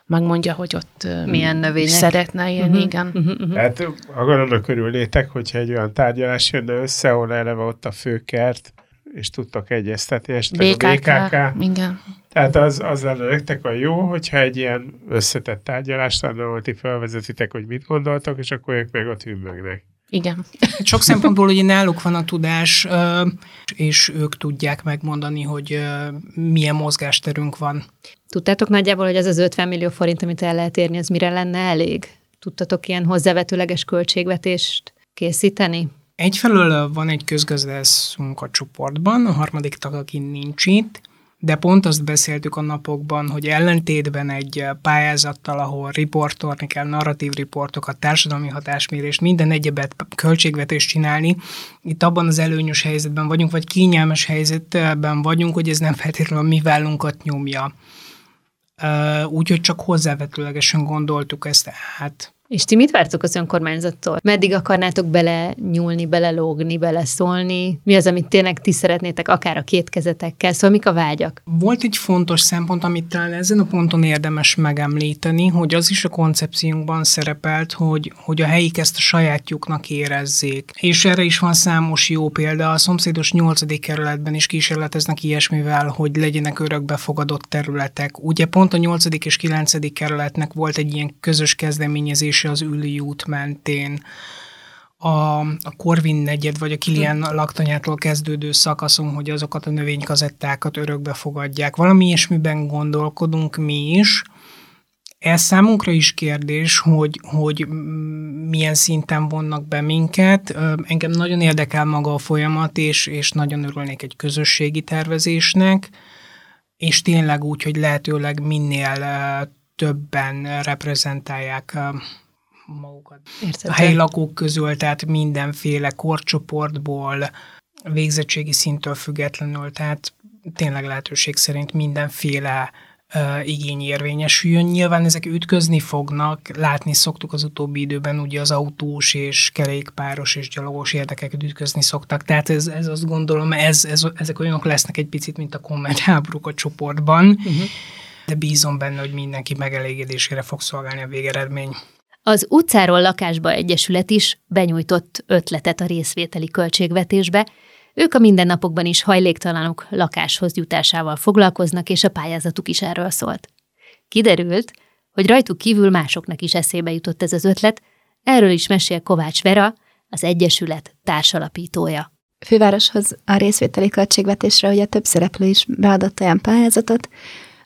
megmondja, hogy ott milyen növények szeretne élni, uh-huh, igen. Uh-huh, uh-huh. Akkor annak örülnétek, hogyha egy olyan tárgyalás jönne össze, ahol eleve ott a főkert, és tudtak egyeztetni esetleg BKK, a BKK. Igen. Tehát az, az lenne nektek a jó, hogyha egy ilyen összetett tárgyalást lenne, ahol ti felvezetitek, hogy mit gondoltok, és akkor ők meg ott hümmögnek. Igen. Sok szempontból ugye náluk van a tudás, és ők tudják megmondani, hogy milyen mozgásterünk van. Tudtátok nagyjából, hogy ez az 50 millió forint, amit el lehet érni, ez mire lenne elég? Tudtatok ilyen hozzávetőleges költségvetést készíteni? Egyfelől van egy közgazdász munkacsoportban, a harmadik tag, aki nincs itt, de pont azt beszéltük a napokban, hogy ellentétben egy pályázattal, ahol riportolni kell, narratív riportokat, társadalmi hatásmérést, minden egyebet költségvetést csinálni, itt abban az előnyös helyzetben vagyunk, vagy kényelmes helyzetben vagyunk, hogy ez nem feltétlenül a mi vállunkat nyomja. úgyhogy csak hozzávetőlegesen gondoltuk ezt át. És ti mit vártok az önkormányzattól? Meddig akarnátok bele nyúlni, belelógni, beleszólni? Mi az, amit tényleg ti szeretnétek, akár a két kezetekkel? Szóval mik a vágyak? Volt egy fontos szempont, amit talán ezen a ponton érdemes megemlíteni, hogy az is a koncepciónkban szerepelt, hogy, hogy a helyik ezt a sajátjuknak érezzék. És erre is van számos jó példa. A szomszédos nyolcadik kerületben is kísérleteznek ilyesmivel, hogy legyenek örökbefogadott területek. Ugye pont a nyolcadik és kilencedik kerületnek volt egy ilyen közös kezdeményezés is az Üli út mentén a, a Korvin negyed, vagy a Kilian laktanyától kezdődő szakaszon, hogy azokat a növénykazettákat örökbe fogadják. Valami ilyesmiben gondolkodunk mi is. Ez számunkra is kérdés, hogy, hogy milyen szinten vonnak be minket. Engem nagyon érdekel maga a folyamat, és, és nagyon örülnék egy közösségi tervezésnek, és tényleg úgy, hogy lehetőleg minél többen reprezentálják magukat Érted, a helyi lakók közül, tehát mindenféle korcsoportból, végzettségi szinttől függetlenül, tehát tényleg lehetőség szerint mindenféle uh, igény érvényesüljön. Nyilván ezek ütközni fognak, látni szoktuk az utóbbi időben, ugye az autós és kerékpáros és gyalogos érdekeket ütközni szoktak, tehát ez, ez azt gondolom, ez, ez, ezek olyanok lesznek egy picit, mint a kommentháborúk a csoportban, uh-huh. de bízom benne, hogy mindenki megelégedésére fog szolgálni a végeredmény. Az utcáról lakásba egyesület is benyújtott ötletet a részvételi költségvetésbe, ők a mindennapokban is hajléktalanok lakáshoz jutásával foglalkoznak, és a pályázatuk is erről szólt. Kiderült, hogy rajtuk kívül másoknak is eszébe jutott ez az ötlet, erről is mesél Kovács Vera, az Egyesület társalapítója. Fővároshoz a részvételi költségvetésre ugye több szereplő is beadott olyan pályázatot,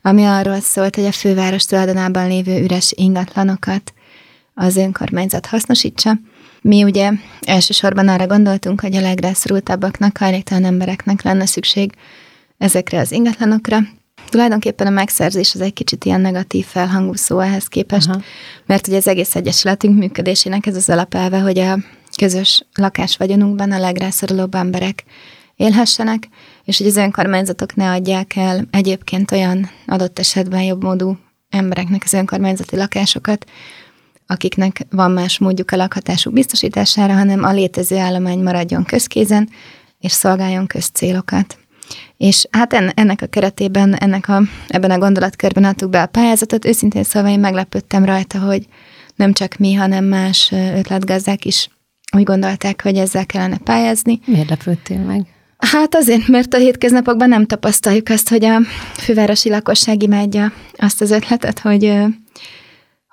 ami arról szólt, hogy a főváros tulajdonában lévő üres ingatlanokat az önkormányzat hasznosítsa. Mi ugye elsősorban arra gondoltunk, hogy a legrászorultabbaknak, hajléktalan embereknek lenne szükség ezekre az ingatlanokra. Tulajdonképpen a megszerzés az egy kicsit ilyen negatív felhangú szó ehhez képest, Aha. mert ugye az egész egyesületünk működésének ez az alapelve, hogy a közös lakásvagyonunkban a legrászorulóbb emberek élhessenek, és hogy az önkormányzatok ne adják el egyébként olyan adott esetben jobb módú embereknek az önkormányzati lakásokat, akiknek van más módjuk a lakhatásuk biztosítására, hanem a létező állomány maradjon közkézen, és szolgáljon közcélokat. És hát ennek a keretében, ennek a, ebben a gondolatkörben adtuk be a pályázatot. Őszintén szólva én meglepődtem rajta, hogy nem csak mi, hanem más ötletgazdák is úgy gondolták, hogy ezzel kellene pályázni. Miért lepődtél meg? Hát azért, mert a hétköznapokban nem tapasztaljuk azt, hogy a fővárosi lakosság imádja azt az ötletet, hogy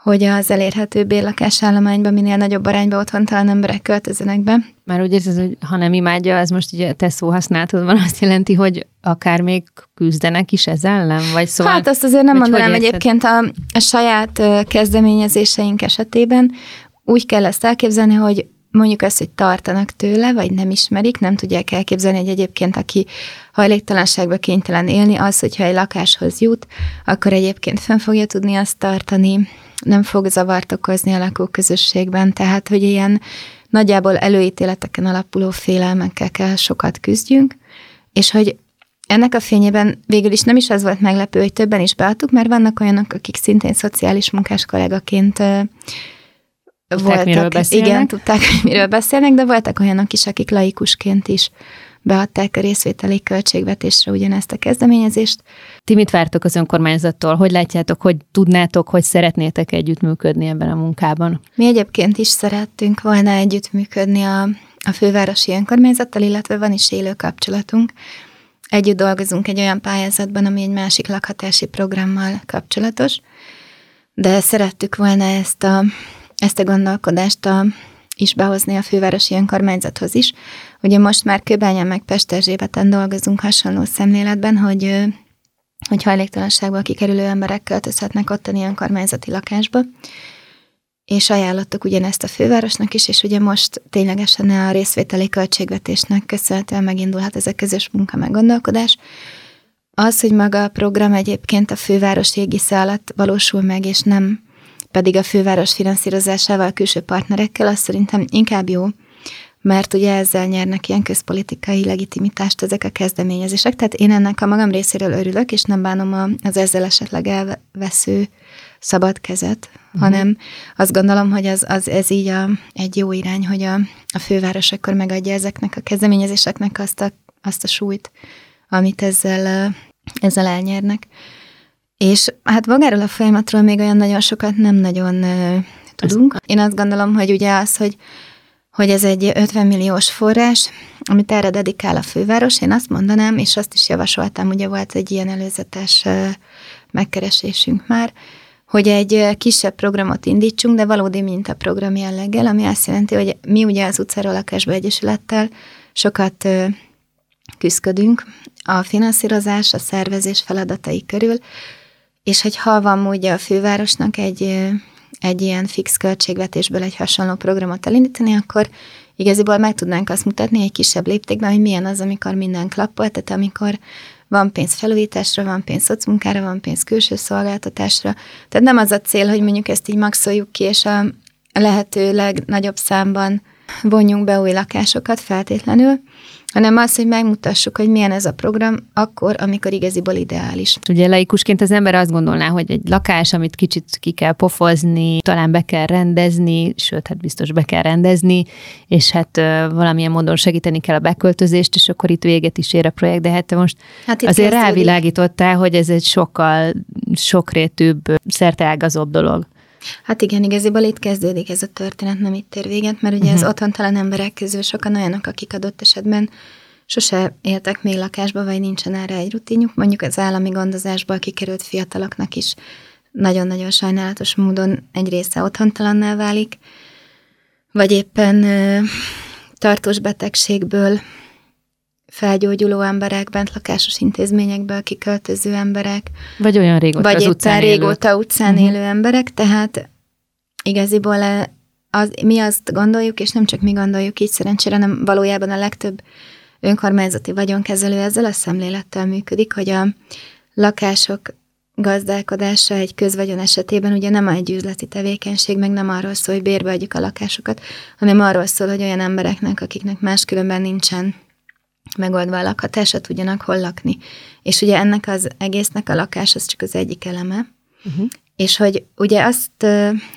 hogy az elérhető bérlakásállományban minél nagyobb arányban otthontalan emberek költözenek be. Már úgy érzed, hogy ha nem imádja, ez most ugye te szó használatod van, azt jelenti, hogy akár még küzdenek is ez ellen? Vagy szóval, hát azt azért nem mondanám egyébként a, a saját kezdeményezéseink esetében. Úgy kell ezt elképzelni, hogy mondjuk azt, hogy tartanak tőle, vagy nem ismerik, nem tudják elképzelni, hogy egyébként aki hajléktalanságba kénytelen élni, az, hogyha egy lakáshoz jut, akkor egyébként fenn fogja tudni azt tartani, nem fog zavart okozni a lakóközösségben, tehát hogy ilyen nagyjából előítéleteken alapuló félelmekkel kell sokat küzdjünk, és hogy ennek a fényében végül is nem is az volt meglepő, hogy többen is beadtuk, mert vannak olyanok, akik szintén szociális munkás kollégaként voltak, miről beszélnek. igen, tudták, hogy miről beszélnek, de voltak olyanok is, akik laikusként is beadták a részvételi költségvetésre ugyanezt a kezdeményezést. Ti mit vártok az önkormányzattól? Hogy látjátok, hogy tudnátok, hogy szeretnétek együttműködni ebben a munkában? Mi egyébként is szerettünk volna együttműködni a, a fővárosi önkormányzattal, illetve van is élő kapcsolatunk. Együtt dolgozunk egy olyan pályázatban, ami egy másik lakhatási programmal kapcsolatos, de szerettük volna ezt a, ezt a gondolkodást a, is behozni a fővárosi önkormányzathoz is. Ugye most már Kőbányán meg Pesterzsébeten dolgozunk hasonló szemléletben, hogy, hogy hajléktalanságból kikerülő emberek költözhetnek ottani önkormányzati lakásba, és ajánlottuk ugyanezt a fővárosnak is, és ugye most ténylegesen a részvételi költségvetésnek köszönhetően megindulhat ez a közös munka meggondolkodás. Az, hogy maga a program egyébként a főváros égisze alatt valósul meg, és nem pedig a főváros finanszírozásával, külső partnerekkel, az szerintem inkább jó, mert ugye ezzel nyernek ilyen közpolitikai legitimitást ezek a kezdeményezések. Tehát én ennek a magam részéről örülök, és nem bánom az ezzel esetleg elvesző szabad kezet, uh-huh. hanem azt gondolom, hogy az, az ez így a, egy jó irány, hogy a, a főváros akkor megadja ezeknek a kezdeményezéseknek azt a, azt a súlyt, amit ezzel, ezzel elnyernek. És hát magáról a folyamatról még olyan nagyon sokat nem nagyon tudunk. Én azt gondolom, hogy ugye az, hogy hogy ez egy 50 milliós forrás, amit erre dedikál a főváros, én azt mondanám, és azt is javasoltam, ugye volt egy ilyen előzetes megkeresésünk már, hogy egy kisebb programot indítsunk, de valódi mintaprogram jelleggel, ami azt jelenti, hogy mi ugye az utcáról lakásba egyesülettel sokat küzdködünk a finanszírozás, a szervezés feladatai körül, és hogy ha van ugye a fővárosnak egy, egy ilyen fix költségvetésből egy hasonló programot elindítani, akkor igaziból meg tudnánk azt mutatni egy kisebb léptékben, hogy milyen az, amikor minden klappol, tehát amikor van pénz felújításra, van pénz szocmunkára, van pénz külső szolgáltatásra. Tehát nem az a cél, hogy mondjuk ezt így maxoljuk ki, és a lehető legnagyobb számban vonjunk be új lakásokat feltétlenül, hanem az, hogy megmutassuk, hogy milyen ez a program akkor, amikor igaziból ideális. Ugye laikusként az ember azt gondolná, hogy egy lakás, amit kicsit ki kell pofozni, talán be kell rendezni, sőt, hát biztos be kell rendezni, és hát valamilyen módon segíteni kell a beköltözést, és akkor itt véget is ér a projekt, de hát te most hát azért kezdődik. rávilágítottál, hogy ez egy sokkal sokrétűbb, szerteágazóbb dolog. Hát igen, igaziból itt kezdődik ez a történet, nem itt ér véget, mert ugye uh-huh. az otthontalan emberek közül sokan olyanok, akik adott esetben sose éltek még lakásba, vagy nincsen erre egy rutinjuk. Mondjuk az állami gondozásból kikerült fiataloknak is nagyon-nagyon sajnálatos módon egy része otthontalanná válik, vagy éppen ö, tartós betegségből felgyógyuló emberek, bentlakásos intézményekből kiköltöző emberek. Vagy olyan régóta Vagy az utcán régóta élők. utcán uh-huh. élő emberek, tehát igaziból e, az, mi azt gondoljuk, és nem csak mi gondoljuk így szerencsére, hanem valójában a legtöbb önkormányzati vagyonkezelő ezzel a szemlélettel működik, hogy a lakások gazdálkodása egy közvagyon esetében ugye nem egy üzleti tevékenység, meg nem arról szól, hogy bérbe adjuk a lakásokat, hanem arról szól, hogy olyan embereknek, akiknek máskülönben nincsen megoldva a lakhatása, tudjanak hol lakni. És ugye ennek az egésznek a lakás az csak az egyik eleme. Uh-huh. És hogy ugye azt,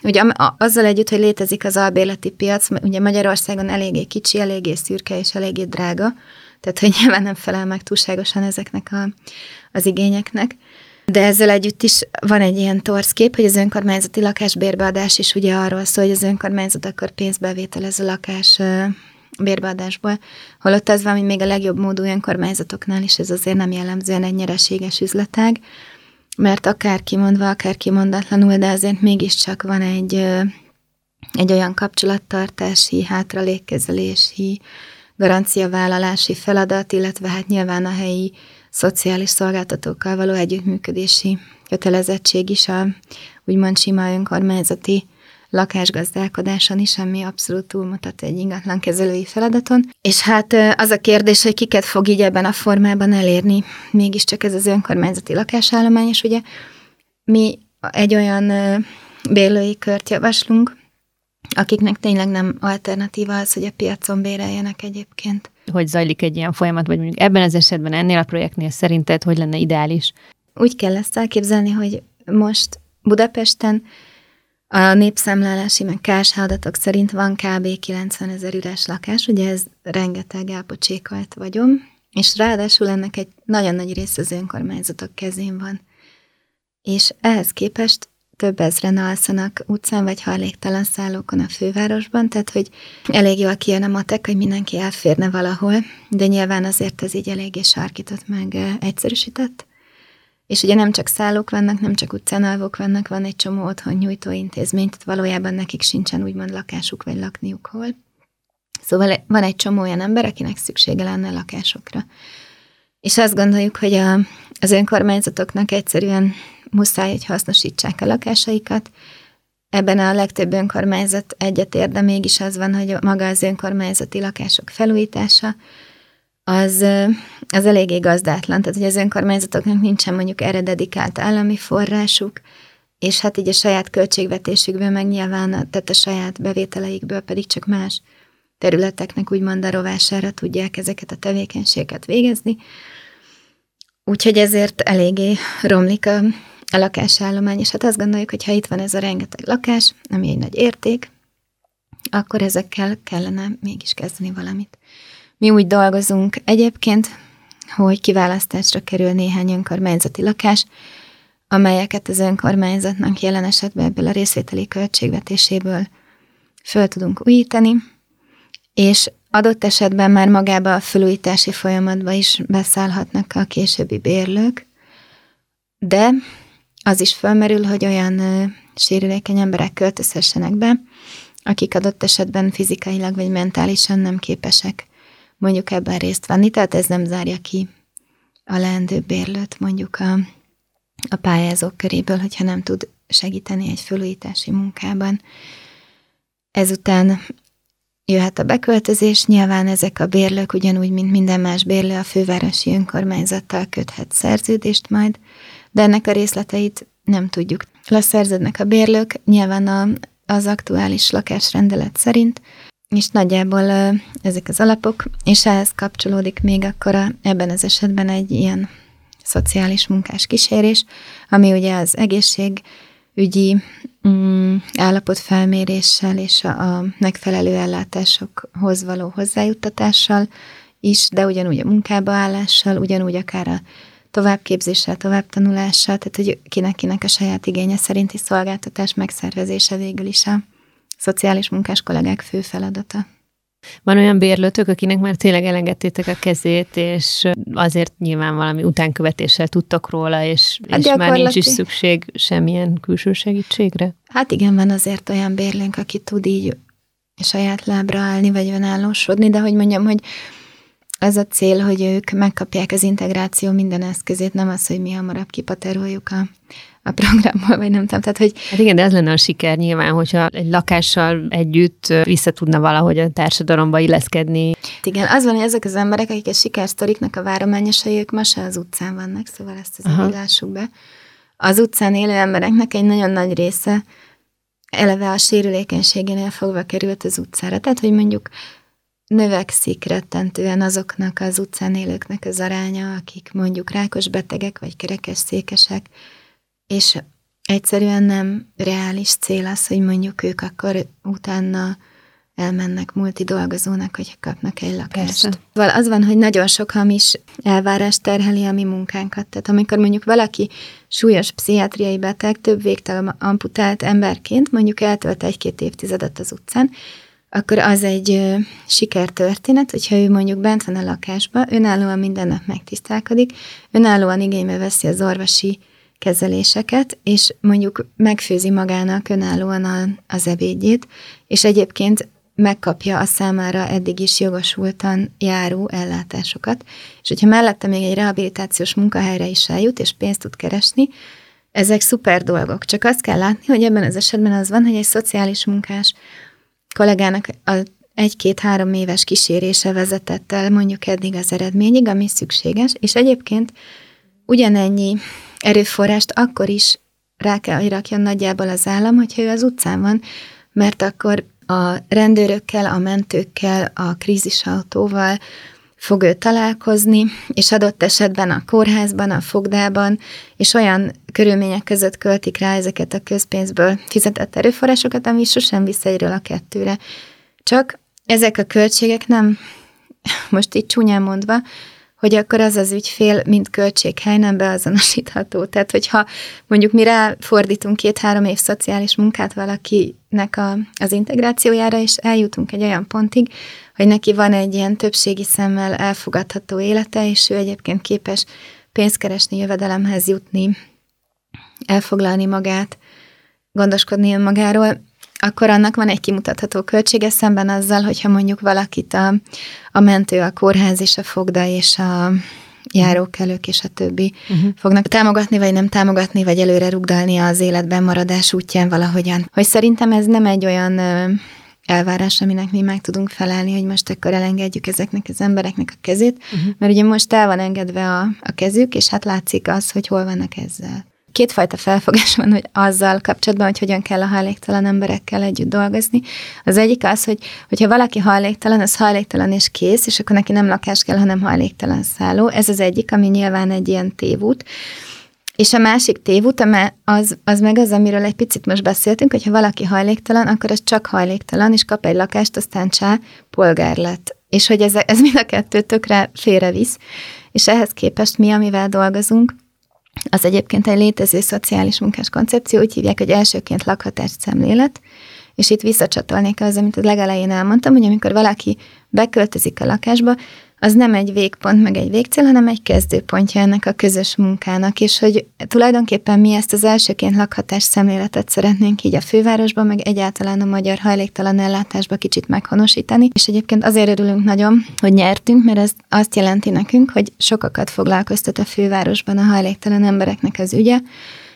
ugye azzal együtt, hogy létezik az albérleti piac, ugye Magyarországon eléggé kicsi, eléggé szürke és eléggé drága, tehát hogy nyilván nem felel meg túlságosan ezeknek a, az igényeknek. De ezzel együtt is van egy ilyen torszkép, hogy az önkormányzati lakásbérbeadás is ugye arról szól, hogy az önkormányzat akkor pénzbevételez a lakás bérbeadásból, holott az van, hogy még a legjobb módú önkormányzatoknál is ez azért nem jellemzően egy nyereséges üzletág, mert akár kimondva, akár kimondatlanul, de azért mégiscsak van egy, egy olyan kapcsolattartási, hátralékkezelési, garanciavállalási feladat, illetve hát nyilván a helyi szociális szolgáltatókkal való együttműködési kötelezettség is a úgymond sima önkormányzati lakásgazdálkodáson is, ami abszolút túlmutat egy ingatlan kezelői feladaton. És hát az a kérdés, hogy kiket fog így ebben a formában elérni, mégiscsak ez az önkormányzati lakásállomány, és ugye mi egy olyan bérlői kört javaslunk, akiknek tényleg nem alternatíva az, hogy a piacon béreljenek egyébként. Hogy zajlik egy ilyen folyamat, vagy mondjuk ebben az esetben ennél a projektnél szerinted hogy lenne ideális? Úgy kell ezt elképzelni, hogy most Budapesten a népszámlálási meg adatok szerint van kb. 90 ezer üres lakás, ugye ez rengeteg elpocsékolt vagyom, és ráadásul ennek egy nagyon nagy része az önkormányzatok kezén van. És ehhez képest több ezren alszanak utcán vagy hajléktalan szállókon a fővárosban, tehát hogy elég jól kijön a matek, hogy mindenki elférne valahol, de nyilván azért ez így eléggé sarkított meg egyszerűsített. És ugye nem csak szállók vannak, nem csak utcánalvók vannak, van egy csomó otthon nyújtó intézmény, tehát valójában nekik sincsen úgymond lakásuk vagy lakniuk hol. Szóval van egy csomó olyan ember, akinek szüksége lenne lakásokra. És azt gondoljuk, hogy a, az önkormányzatoknak egyszerűen muszáj, hogy hasznosítsák a lakásaikat. Ebben a legtöbb önkormányzat egyetért, de mégis az van, hogy maga az önkormányzati lakások felújítása, az, az eléggé gazdátlan. Tehát, hogy az önkormányzatoknak nincsen mondjuk erre dedikált állami forrásuk, és hát így a saját költségvetésükből, meg nyilván, tehát a saját bevételeikből pedig csak más területeknek úgymond a rovására tudják ezeket a tevékenységeket végezni. Úgyhogy ezért eléggé romlik a, a lakásállomány, és hát azt gondoljuk, hogy ha itt van ez a rengeteg lakás, ami egy nagy érték, akkor ezekkel kellene mégis kezdeni valamit. Mi úgy dolgozunk egyébként, hogy kiválasztásra kerül néhány önkormányzati lakás, amelyeket az önkormányzatnak jelen esetben ebből a részvételi költségvetéséből föl tudunk újítani, és adott esetben már magába a felújítási folyamatba is beszállhatnak a későbbi bérlők, de az is felmerül, hogy olyan sérülékeny emberek költözhessenek be, akik adott esetben fizikailag vagy mentálisan nem képesek mondjuk ebben részt venni, tehát ez nem zárja ki a leendő bérlőt mondjuk a, a pályázók köréből, hogyha nem tud segíteni egy felújítási munkában. Ezután jöhet a beköltözés, nyilván ezek a bérlők ugyanúgy, mint minden más bérlő a fővárosi önkormányzattal köthet szerződést majd, de ennek a részleteit nem tudjuk. Leszerződnek a bérlők, nyilván a, az aktuális lakásrendelet szerint, és nagyjából ezek az alapok, és ehhez kapcsolódik még akkor a, ebben az esetben egy ilyen szociális munkás kísérés, ami ugye az egészségügyi mm, állapotfelméréssel és a, a megfelelő ellátásokhoz való hozzájuttatással is, de ugyanúgy a munkába állással, ugyanúgy akár a továbbképzéssel, továbbtanulással, tehát hogy kinek-kinek a saját igénye szerinti szolgáltatás megszervezése végül is a szociális munkás kollégák fő feladata. Van olyan bérlőtök, akinek már tényleg elengedtétek a kezét, és azért nyilván valami utánkövetéssel tudtak róla, és, hát és már nincs is szükség semmilyen külső segítségre? Hát igen, van azért olyan bérlőnk, aki tud így saját lábra állni, vagy önállósodni, de hogy mondjam, hogy az a cél, hogy ők megkapják az integráció minden eszközét, nem az, hogy mi hamarabb kipateroljuk a, a programból, vagy nem tudom. Tehát, hogy... Hát igen, de ez lenne a siker nyilván, hogyha egy lakással együtt vissza tudna valahogy a társadalomba illeszkedni. Igen, az van, hogy ezek az emberek, akik a sikersztoriknak a várományosai, ők ma se az utcán vannak, szóval ezt az lássuk be. Az utcán élő embereknek egy nagyon nagy része eleve a sérülékenységénél fogva került az utcára. Tehát, hogy mondjuk növekszik rettentően azoknak az utcán élőknek az aránya, akik mondjuk rákos betegek vagy kerekes székesek, és egyszerűen nem reális cél az, hogy mondjuk ők akkor utána elmennek multidolgozónak, hogy kapnak egy lakást. Persze. Szóval az van, hogy nagyon sok hamis elvárás terheli a mi munkánkat. Tehát amikor mondjuk valaki súlyos pszichiátriai beteg, több végtelen amputált emberként mondjuk eltölt egy-két évtizedet az utcán, akkor az egy ö, sikertörténet, hogyha ő mondjuk bent van a lakásba, önállóan minden nap megtisztálkodik, önállóan igénybe veszi az orvosi kezeléseket, és mondjuk megfőzi magának önállóan a, az ebédjét, és egyébként megkapja a számára eddig is jogosultan járó ellátásokat, és hogyha mellette még egy rehabilitációs munkahelyre is eljut, és pénzt tud keresni, ezek szuper dolgok. Csak azt kell látni, hogy ebben az esetben az van, hogy egy szociális munkás kollégának a egy-két-három éves kísérése vezetett el mondjuk eddig az eredményig, ami szükséges, és egyébként ugyanennyi erőforrást akkor is rá kell, hogy rakjon nagyjából az állam, hogyha ő az utcán van, mert akkor a rendőrökkel, a mentőkkel, a krízisautóval fog ő találkozni, és adott esetben a kórházban, a fogdában, és olyan körülmények között költik rá ezeket a közpénzből fizetett erőforrásokat, ami sosem vissza egyről a kettőre. Csak ezek a költségek nem, most így csúnyán mondva, hogy akkor az az ügyfél, mint költséghely nem beazonosítható. Tehát, hogyha mondjuk mi ráfordítunk két-három év szociális munkát valakinek a, az integrációjára, és eljutunk egy olyan pontig, hogy neki van egy ilyen többségi szemmel elfogadható élete, és ő egyébként képes pénzt keresni, jövedelemhez jutni, elfoglalni magát, gondoskodni önmagáról, akkor annak van egy kimutatható költsége szemben azzal, hogyha mondjuk valakit a, a mentő, a kórház és a fogda és a járókelők és a többi uh-huh. fognak támogatni, vagy nem támogatni, vagy előre rugdalni az életben maradás útján valahogyan. Hogy szerintem ez nem egy olyan elvárás, aminek mi meg tudunk felelni, hogy most akkor elengedjük ezeknek az embereknek a kezét, uh-huh. mert ugye most el van engedve a, a kezük, és hát látszik az, hogy hol vannak ezzel. Kétfajta felfogás van, hogy azzal kapcsolatban, hogy hogyan kell a hajléktalan emberekkel együtt dolgozni. Az egyik az, hogy hogyha valaki hajléktalan, az hajléktalan és kész, és akkor neki nem lakás kell, hanem hajléktalan szálló. Ez az egyik, ami nyilván egy ilyen tévút. És a másik tévút, az, az meg az, amiről egy picit most beszéltünk, hogyha valaki hajléktalan, akkor az csak hajléktalan, és kap egy lakást, aztán csá, polgár lett. És hogy ez, ez mind a kettő tökre félrevisz. És ehhez képest mi, amivel dolgozunk, az egyébként egy létező szociális munkás koncepció, úgy hívják, hogy elsőként lakhatás szemlélet, és itt visszacsatolnék az, amit a legelején elmondtam, hogy amikor valaki beköltözik a lakásba, az nem egy végpont, meg egy végcél, hanem egy kezdőpontja ennek a közös munkának, és hogy tulajdonképpen mi ezt az elsőként lakhatás szemléletet szeretnénk így a fővárosban, meg egyáltalán a magyar hajléktalan ellátásba kicsit meghonosítani, és egyébként azért örülünk nagyon, hogy nyertünk, mert ez azt jelenti nekünk, hogy sokakat foglalkoztat a fővárosban a hajléktalan embereknek az ügye,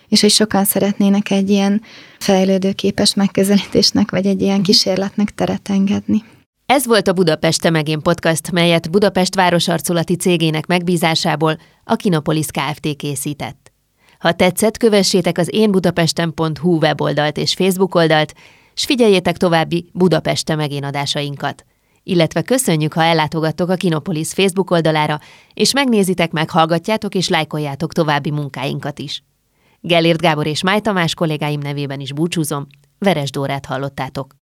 és hogy sokan szeretnének egy ilyen fejlődőképes megközelítésnek, vagy egy ilyen kísérletnek teret engedni. Ez volt a Budapest Megén podcast, melyet Budapest városarculati cégének megbízásából a Kinopolis Kft. készített. Ha tetszett, kövessétek az énbudapesten.hu weboldalt és Facebook oldalt, s figyeljétek további Budapest Megén adásainkat. Illetve köszönjük, ha ellátogattok a Kinopolis Facebook oldalára, és megnézitek, meghallgatjátok és lájkoljátok további munkáinkat is. Gellért Gábor és Máj Tamás kollégáim nevében is búcsúzom, Veres Dórát hallottátok.